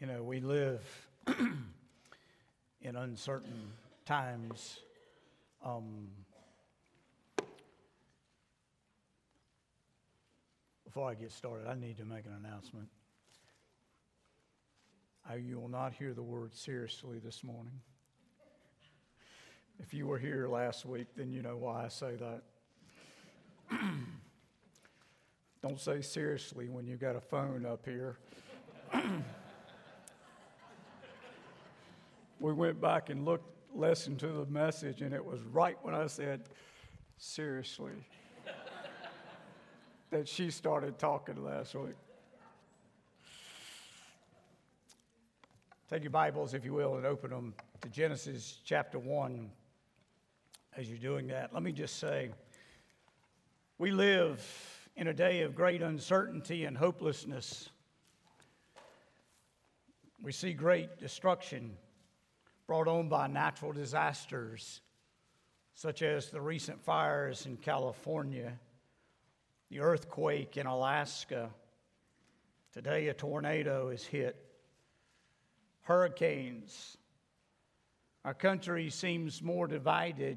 You know, we live in uncertain times. Um, before I get started, I need to make an announcement. I, you will not hear the word seriously this morning. If you were here last week, then you know why I say that. Don't say seriously when you got a phone up here. we went back and looked, listened to the message, and it was right when I said, seriously, that she started talking last week. Take your Bibles, if you will, and open them to Genesis chapter 1. As you're doing that, let me just say we live in a day of great uncertainty and hopelessness. We see great destruction brought on by natural disasters, such as the recent fires in California, the earthquake in Alaska. Today, a tornado is hit, hurricanes. Our country seems more divided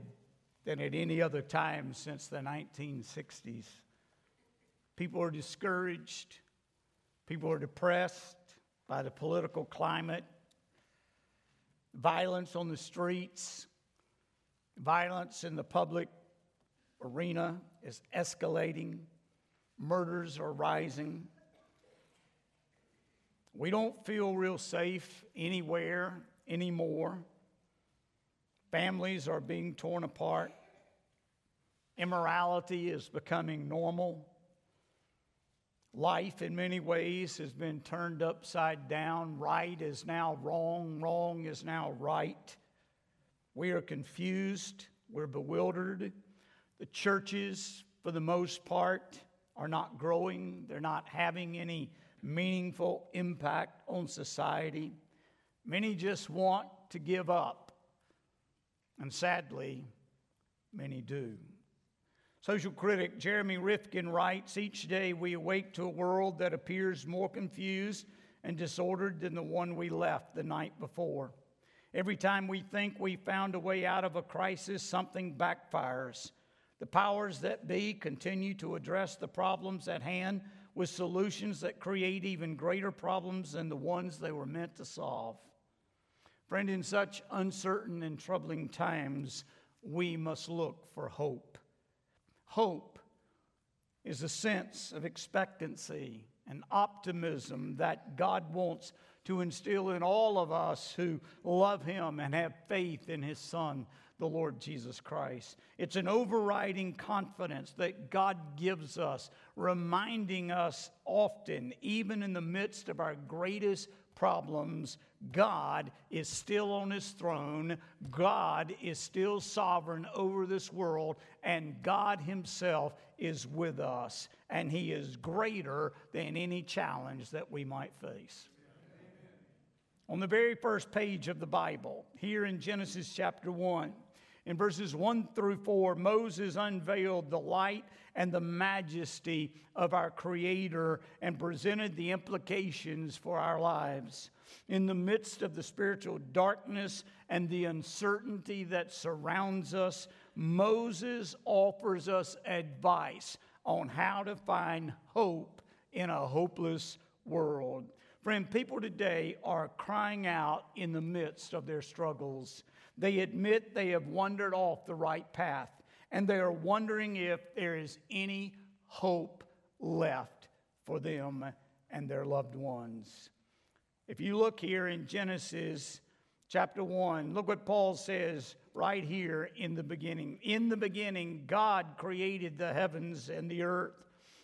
than at any other time since the 1960s. People are discouraged, people are depressed by the political climate violence on the streets, violence in the public arena is escalating, murders are rising. We don't feel real safe anywhere anymore. Families are being torn apart. Immorality is becoming normal. Life, in many ways, has been turned upside down. Right is now wrong, wrong is now right. We are confused, we're bewildered. The churches, for the most part, are not growing, they're not having any meaningful impact on society. Many just want to give up, and sadly, many do. Social critic Jeremy Rifkin writes Each day we awake to a world that appears more confused and disordered than the one we left the night before. Every time we think we found a way out of a crisis, something backfires. The powers that be continue to address the problems at hand with solutions that create even greater problems than the ones they were meant to solve. Friend, in such uncertain and troubling times, we must look for hope. Hope is a sense of expectancy and optimism that God wants to instill in all of us who love Him and have faith in His Son, the Lord Jesus Christ. It's an overriding confidence that God gives us, reminding us often, even in the midst of our greatest problems, God is still on his throne. God is still sovereign over this world, and God himself is with us, and he is greater than any challenge that we might face. On the very first page of the Bible, here in Genesis chapter 1, in verses 1 through 4, Moses unveiled the light and the majesty of our Creator and presented the implications for our lives. In the midst of the spiritual darkness and the uncertainty that surrounds us, Moses offers us advice on how to find hope in a hopeless world. Friend, people today are crying out in the midst of their struggles. They admit they have wandered off the right path and they are wondering if there is any hope left for them and their loved ones. If you look here in Genesis chapter 1, look what Paul says right here in the beginning. In the beginning, God created the heavens and the earth.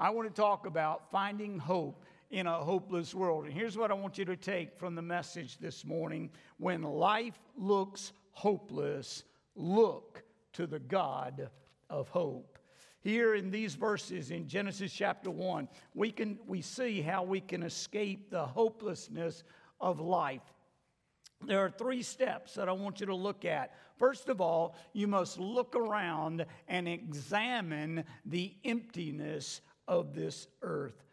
I want to talk about finding hope in a hopeless world. And here's what I want you to take from the message this morning when life looks hopeless, look to the God of hope. Here in these verses in Genesis chapter 1, we, can, we see how we can escape the hopelessness of life. There are three steps that I want you to look at. First of all, you must look around and examine the emptiness of this earth.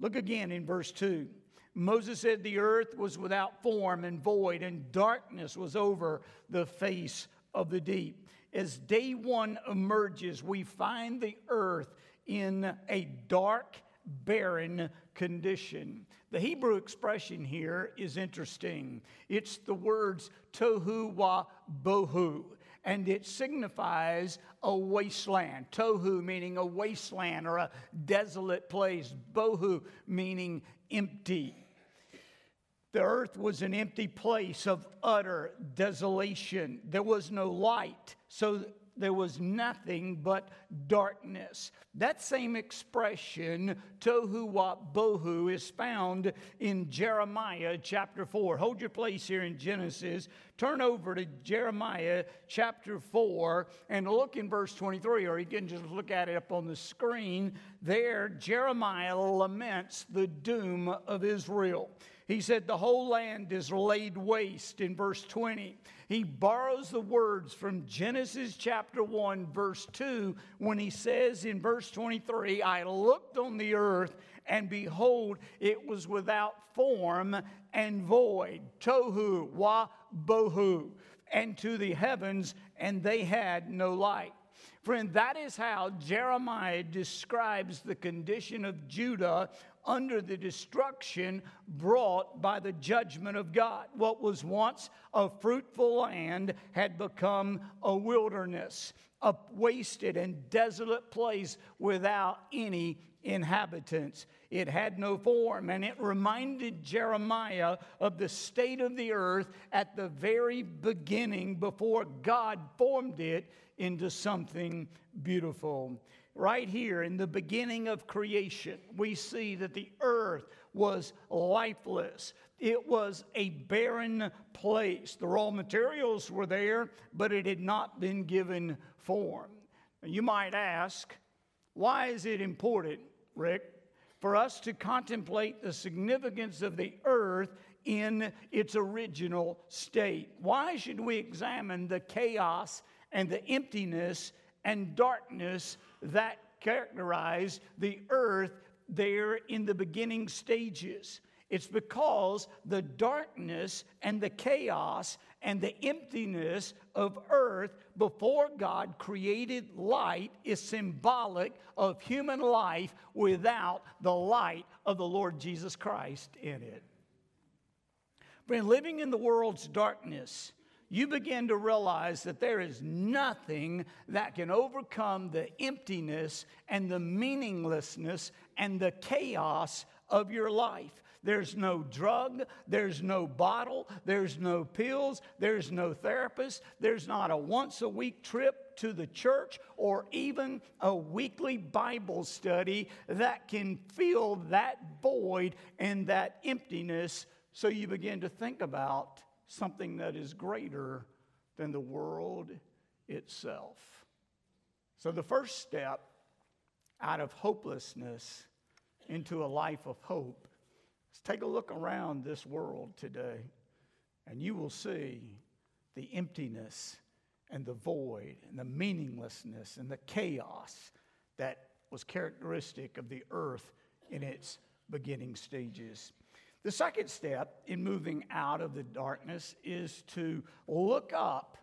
Look again in verse 2. Moses said, The earth was without form and void, and darkness was over the face of the deep. As day one emerges, we find the earth in a dark, barren condition. The Hebrew expression here is interesting. It's the words tohu wa bohu, and it signifies a wasteland. Tohu meaning a wasteland or a desolate place, bohu meaning empty. The earth was an empty place of utter desolation. There was no light, so there was nothing but darkness. That same expression, tohu wa bohu, is found in Jeremiah chapter 4. Hold your place here in Genesis. Turn over to Jeremiah chapter 4 and look in verse 23, or you can just look at it up on the screen. There, Jeremiah laments the doom of Israel. He said, The whole land is laid waste in verse 20. He borrows the words from Genesis chapter 1, verse 2, when he says in verse 23, I looked on the earth, and behold, it was without form and void. Tohu wa bohu. And to the heavens, and they had no light. Friend, that is how Jeremiah describes the condition of Judah under the destruction brought by the judgment of God. What was once a fruitful land had become a wilderness, a wasted and desolate place without any inhabitants. It had no form, and it reminded Jeremiah of the state of the earth at the very beginning before God formed it into something beautiful right here in the beginning of creation, we see that the earth was lifeless. It was a barren place. The raw materials were there, but it had not been given form. You might ask, why is it important, Rick, for us to contemplate the significance of the earth in its original state? Why should we examine the chaos and the emptiness and darkness that characterized the earth there in the beginning stages. It's because the darkness and the chaos and the emptiness of earth before God created light is symbolic of human life without the light of the Lord Jesus Christ in it. Friend, living in the world's darkness you begin to realize that there is nothing that can overcome the emptiness and the meaninglessness and the chaos of your life. There's no drug, there's no bottle, there's no pills, there's no therapist, there's not a once a week trip to the church or even a weekly Bible study that can fill that void and that emptiness. So you begin to think about something that is greater than the world itself. So, the first step out of hopelessness into a life of hope is take a look around this world today, and you will see the emptiness and the void and the meaninglessness and the chaos that was characteristic of the earth in its beginning stages. The second step in moving out of the darkness is to look up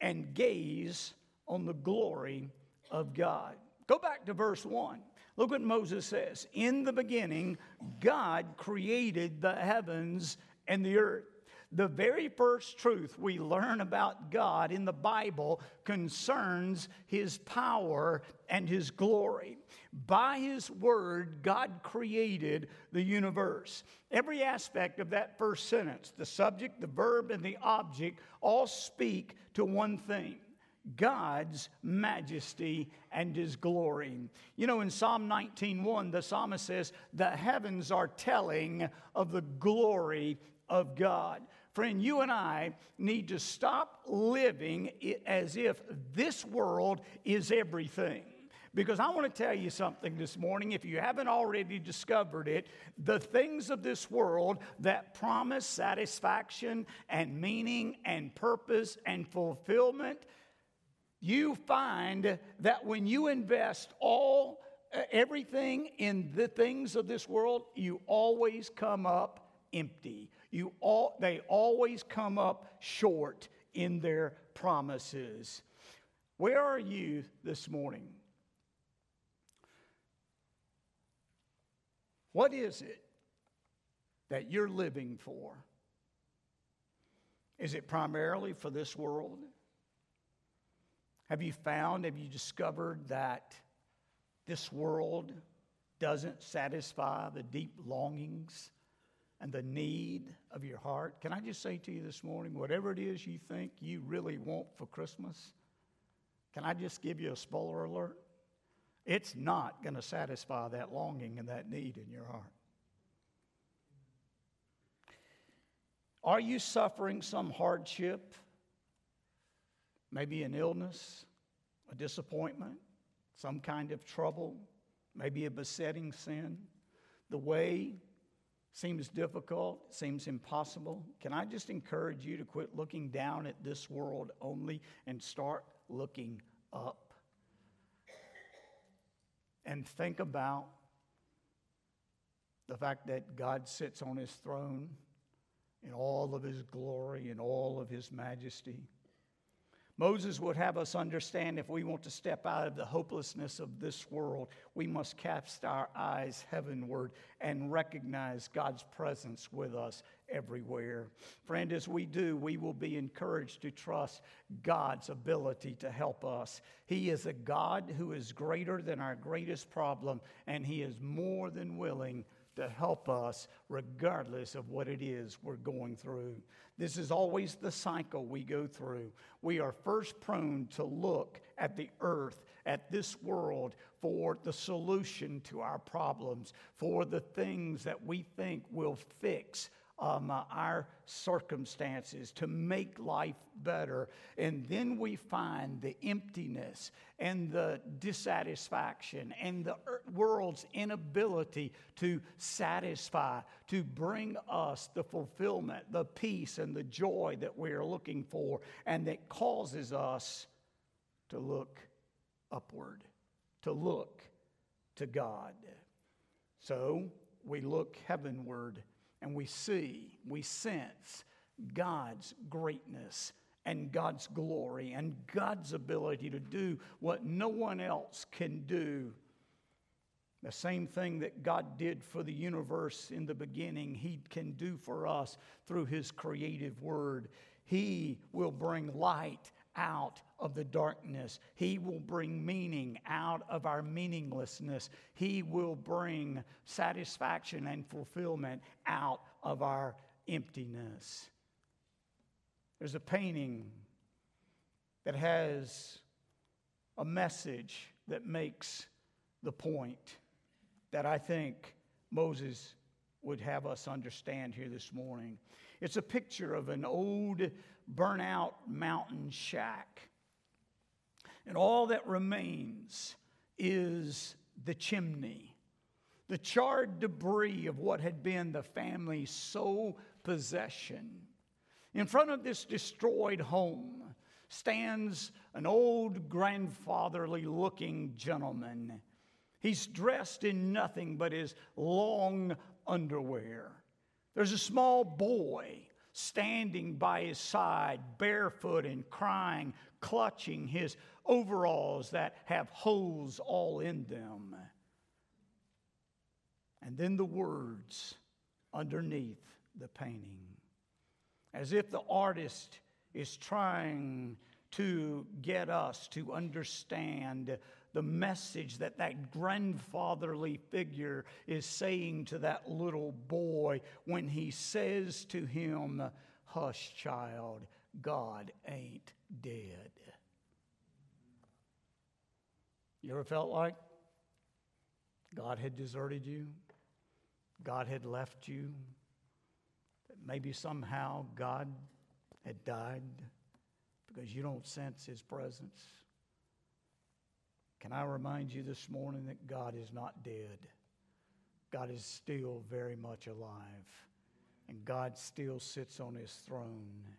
and gaze on the glory of God. Go back to verse 1. Look what Moses says. In the beginning, God created the heavens and the earth. The very first truth we learn about God in the Bible concerns his power and his glory. By his word, God created the universe. Every aspect of that first sentence, the subject, the verb, and the object, all speak to one thing God's majesty and his glory. You know, in Psalm 19:1, the psalmist says, The heavens are telling of the glory of God. Friend, you and I need to stop living as if this world is everything. Because I want to tell you something this morning, if you haven't already discovered it, the things of this world that promise satisfaction and meaning and purpose and fulfillment, you find that when you invest all uh, everything in the things of this world, you always come up empty. You all, they always come up short in their promises. Where are you this morning? What is it that you're living for? Is it primarily for this world? Have you found, have you discovered that this world doesn't satisfy the deep longings and the need of your heart? Can I just say to you this morning, whatever it is you think you really want for Christmas, can I just give you a spoiler alert? It's not going to satisfy that longing and that need in your heart. Are you suffering some hardship? Maybe an illness, a disappointment, some kind of trouble, maybe a besetting sin. The way seems difficult, seems impossible. Can I just encourage you to quit looking down at this world only and start looking up? and think about the fact that God sits on his throne in all of his glory and all of his majesty. Moses would have us understand if we want to step out of the hopelessness of this world, we must cast our eyes heavenward and recognize God's presence with us everywhere. Friend, as we do, we will be encouraged to trust God's ability to help us. He is a God who is greater than our greatest problem, and He is more than willing to help us regardless of what it is we're going through. This is always the cycle we go through. We are first prone to look at the earth, at this world, for the solution to our problems, for the things that we think will fix um, uh, our circumstances to make life better. And then we find the emptiness and the dissatisfaction and the world's inability to satisfy, to bring us the fulfillment, the peace, and the joy that we are looking for, and that causes us to look upward, to look to God. So we look heavenward and we see, we sense God's greatness and God's glory and God's ability to do what no one else can do. The same thing that God did for the universe in the beginning, He can do for us through His creative word. He will bring light out of the darkness. He will bring meaning out of our meaninglessness. He will bring satisfaction and fulfillment out of our emptiness. There's a painting that has a message that makes the point that I think Moses would have us understand here this morning. It's a picture of an old burnout mountain shack. And all that remains is the chimney, the charred debris of what had been the family's sole possession. In front of this destroyed home stands an old grandfatherly looking gentleman. He's dressed in nothing but his long underwear. There's a small boy standing by his side, barefoot and crying, clutching his overalls that have holes all in them. And then the words underneath the painting, as if the artist is trying to get us to understand the message that that grandfatherly figure is saying to that little boy when he says to him, Hush, child, God ain't dead. You ever felt like God had deserted you? God had left you? That maybe somehow God had died because you don't sense his presence? Can I remind you this morning that God is not dead? God is still very much alive, and God still sits on his throne.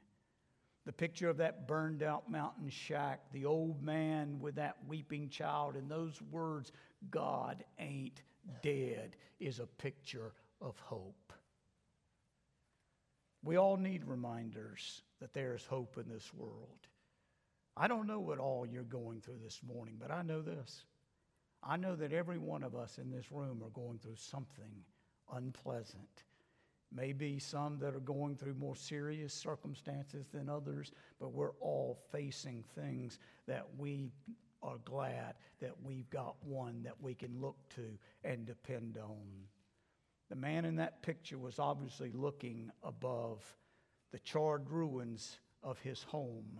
The picture of that burned out mountain shack, the old man with that weeping child, and those words, God ain't dead, is a picture of hope. We all need reminders that there is hope in this world. I don't know what all you're going through this morning, but I know this. I know that every one of us in this room are going through something unpleasant. Maybe some that are going through more serious circumstances than others, but we're all facing things that we are glad that we've got one that we can look to and depend on. The man in that picture was obviously looking above the charred ruins of his home,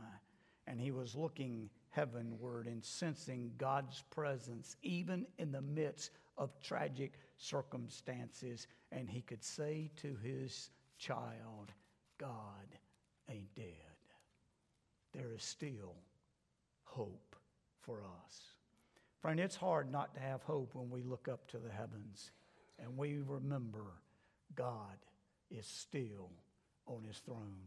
and he was looking heavenward and sensing God's presence, even in the midst of tragic circumstances. And he could say to his child, God ain't dead. There is still hope for us. Friend, it's hard not to have hope when we look up to the heavens and we remember God is still on his throne.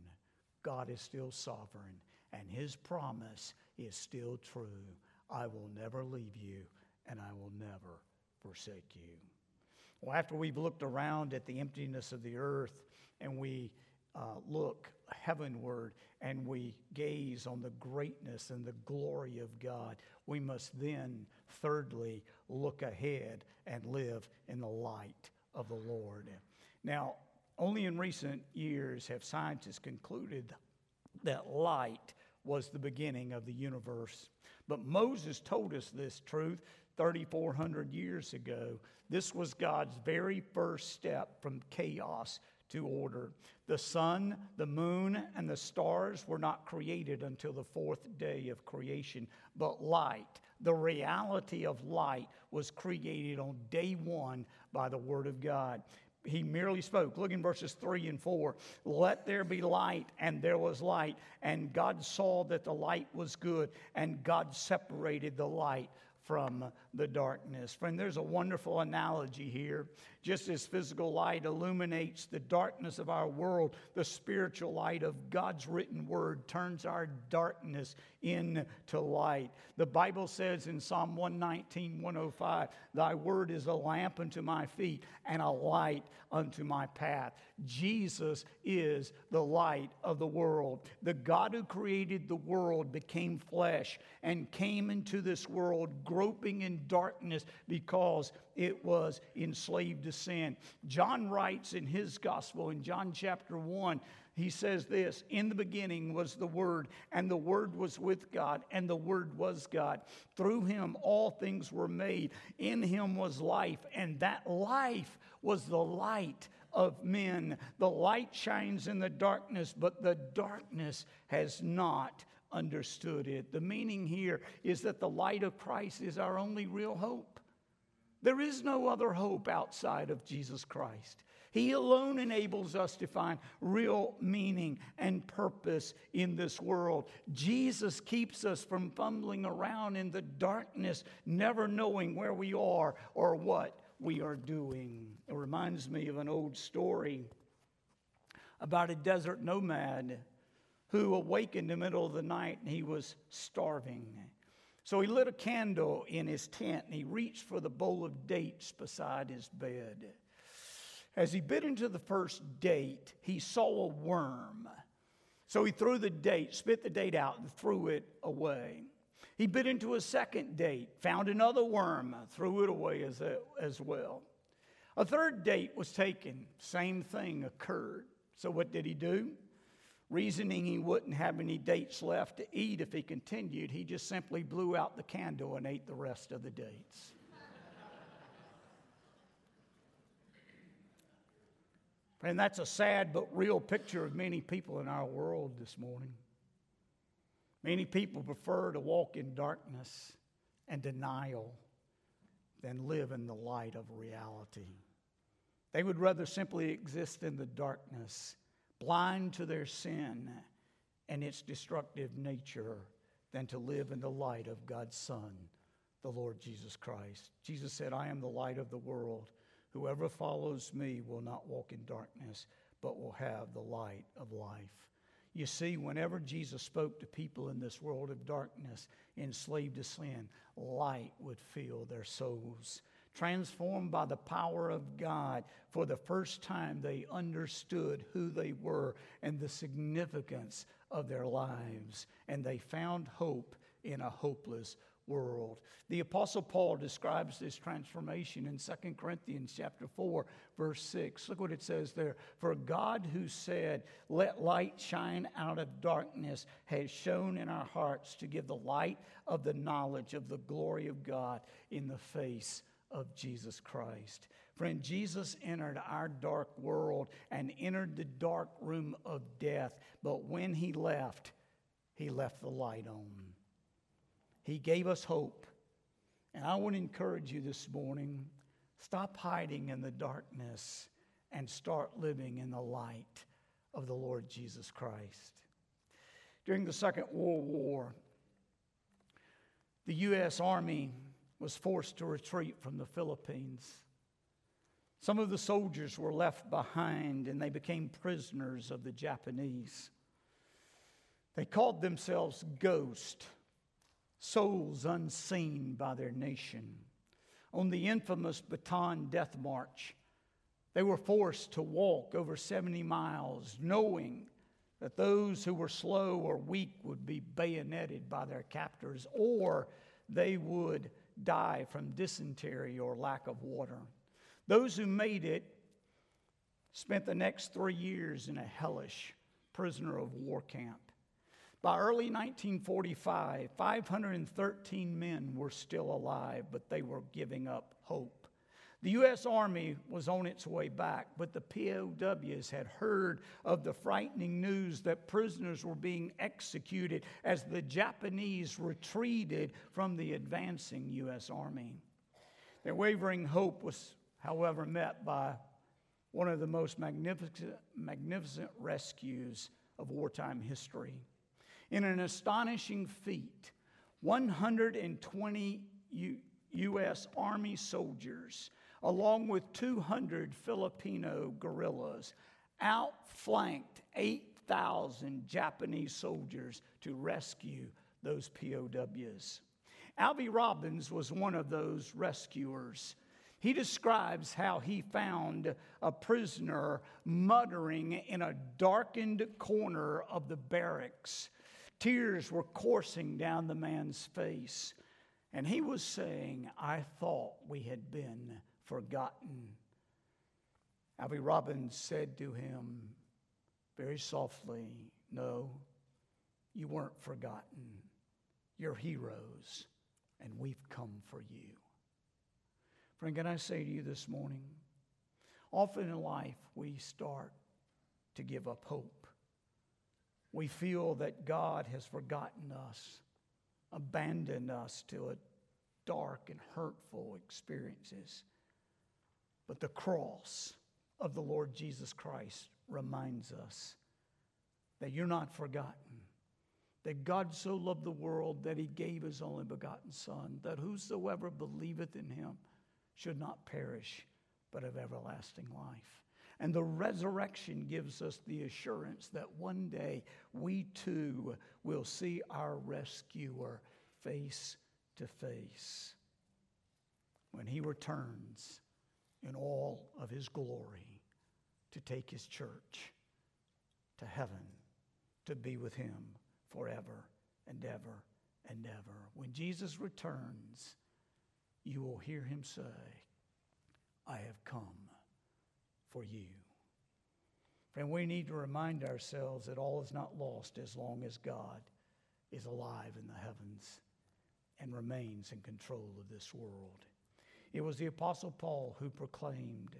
God is still sovereign, and his promise is still true. I will never leave you, and I will never forsake you. Well, after we've looked around at the emptiness of the earth and we uh, look heavenward and we gaze on the greatness and the glory of God, we must then, thirdly, look ahead and live in the light of the Lord. Now, only in recent years have scientists concluded that light was the beginning of the universe. But Moses told us this truth 3,400 years ago. This was God's very first step from chaos to order. The sun, the moon, and the stars were not created until the fourth day of creation, but light, the reality of light, was created on day one by the Word of God he merely spoke. Look in verses 3 and 4. Let there be light, and there was light. And God saw that the light was good, and God separated the light from the darkness. Friend, there's a wonderful analogy here. Just as physical light illuminates the darkness of our world, the spiritual light of God's written word turns our darkness into light. The Bible says in Psalm 119, 105, Thy word is a lamp unto my feet and a light unto my path. Jesus is the light of the world. The God who created the world became flesh and came into this world groping in darkness because it was enslaved to sin. John writes in his gospel in John chapter 1 he says this In the beginning was the Word, and the Word was with God, and the Word was God. Through him all things were made. In him was life, and that life was the light of men. The light shines in the darkness, but the darkness has not understood it. The meaning here is that the light of Christ is our only real hope. There is no other hope outside of Jesus Christ. He alone enables us to find real meaning and purpose in this world. Jesus keeps us from fumbling around in the darkness, never knowing where we are or what we are doing. It reminds me of an old story about a desert nomad who awakened in the middle of the night and he was starving. So he lit a candle in his tent and he reached for the bowl of dates beside his bed. As he bit into the first date, he saw a worm. So he threw the date, spit the date out, and threw it away. He bit into a second date, found another worm, threw it away as, a, as well. A third date was taken, same thing occurred. So what did he do? Reasoning he wouldn't have any dates left to eat if he continued, he just simply blew out the candle and ate the rest of the dates. and that's a sad but real picture of many people in our world this morning. Many people prefer to walk in darkness and denial than live in the light of reality. They would rather simply exist in the darkness, blind to their sin and its destructive nature, than to live in the light of God's Son, the Lord Jesus Christ. Jesus said, I am the light of the world. Whoever follows me will not walk in darkness, but will have the light of life. You see, whenever Jesus spoke to people in this world of darkness, enslaved to sin, light would fill their souls. Transformed by the power of God, for the first time they understood who they were and the significance of their lives, and they found hope in a hopeless world. The apostle Paul describes this transformation in 2 Corinthians chapter 4 verse 6. Look what it says there. For God who said, "Let light shine out of darkness," has shown in our hearts to give the light of the knowledge of the glory of God in the face of Jesus Christ. Friend, Jesus entered our dark world and entered the dark room of death, but when he left, he left the light on. He gave us hope. And I want to encourage you this morning stop hiding in the darkness and start living in the light of the Lord Jesus Christ. During the Second World War, the U.S. Army was forced to retreat from the Philippines. Some of the soldiers were left behind and they became prisoners of the Japanese. They called themselves Ghost souls unseen by their nation. On the infamous Bataan Death March, they were forced to walk over 70 miles, knowing that those who were slow or weak would be bayoneted by their captors, or they would die from dysentery or lack of water. Those who made it spent the next three years in a hellish prisoner of war camp. By early 1945, 513 men were still alive, but they were giving up hope. The U.S. Army was on its way back, but the POWs had heard of the frightening news that prisoners were being executed as the Japanese retreated from the advancing U.S. Army. Their wavering hope was, however, met by one of the most magnificent, magnificent rescues of wartime history. In an astonishing feat, 120 U- U.S. Army soldiers, along with 200 Filipino guerrillas, outflanked 8,000 Japanese soldiers to rescue those POWs. Alvy Robbins was one of those rescuers. He describes how he found a prisoner muttering in a darkened corner of the barracks Tears were coursing down the man's face. And he was saying, I thought we had been forgotten. Alvy Robbins said to him very softly, No, you weren't forgotten. You're heroes, and we've come for you. Friend, can I say to you this morning? Often in life, we start to give up hope we feel that God has forgotten us, abandoned us to a dark and hurtful experiences. But the cross of the Lord Jesus Christ reminds us that you're not forgotten. That God so loved the world that he gave his only begotten Son, that whosoever believeth in him should not perish, but have everlasting life. And the resurrection gives us the assurance that one day we too will see our rescuer face to face when he returns in all of his glory to take his church to heaven to be with him forever and ever and ever. When Jesus returns, you will hear him say, I have come for you. Friend, we need to remind ourselves that all is not lost as long as God is alive in the heavens and remains in control of this world. It was the Apostle Paul who proclaimed,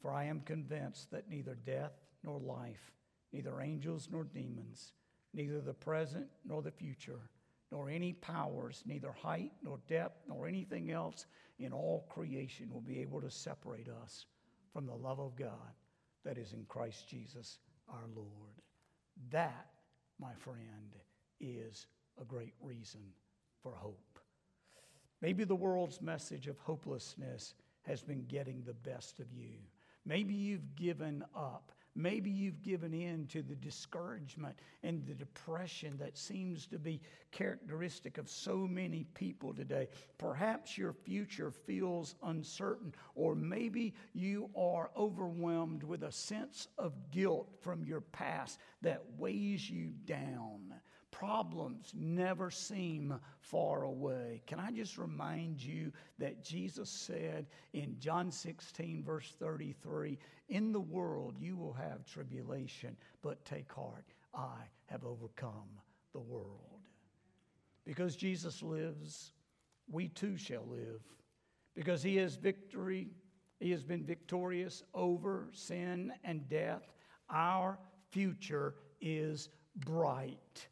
For I am convinced that neither death nor life, neither angels nor demons, neither the present nor the future, nor any powers, neither height nor depth, nor anything else in all creation will be able to separate us from the love of God that is in Christ Jesus our Lord. That, my friend, is a great reason for hope. Maybe the world's message of hopelessness has been getting the best of you. Maybe you've given up. Maybe you've given in to the discouragement and the depression that seems to be characteristic of so many people today. Perhaps your future feels uncertain, or maybe you are overwhelmed with a sense of guilt from your past that weighs you down problems never seem far away. Can I just remind you that Jesus said in John 16, verse 33, In the world you will have tribulation, but take heart, I have overcome the world. Because Jesus lives, we too shall live. Because he has victory, he has been victorious over sin and death. Our future is bright.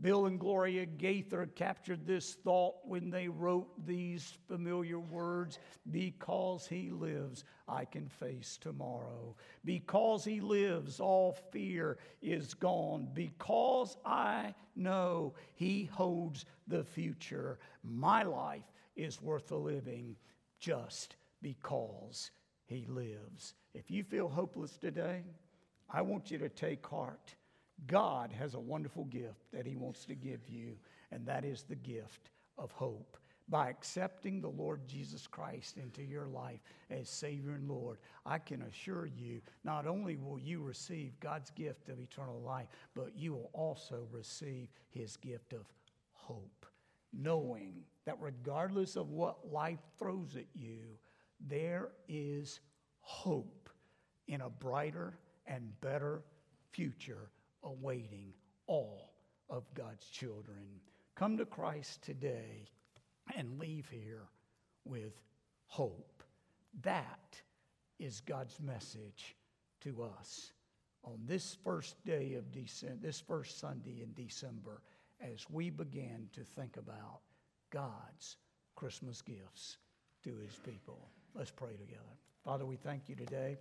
Bill and Gloria Gaither captured this thought when they wrote these familiar words Because he lives, I can face tomorrow. Because he lives, all fear is gone. Because I know he holds the future, my life is worth the living just because he lives. If you feel hopeless today, I want you to take heart God has a wonderful gift that He wants to give you, and that is the gift of hope. By accepting the Lord Jesus Christ into your life as Savior and Lord, I can assure you not only will you receive God's gift of eternal life, but you will also receive His gift of hope, knowing that regardless of what life throws at you, there is hope in a brighter and better future awaiting all of God's children. Come to Christ today and leave here with hope. That is God's message to us on this first day of December, this first Sunday in December, as we begin to think about God's Christmas gifts to his people. Let's pray together. Father, we thank you today.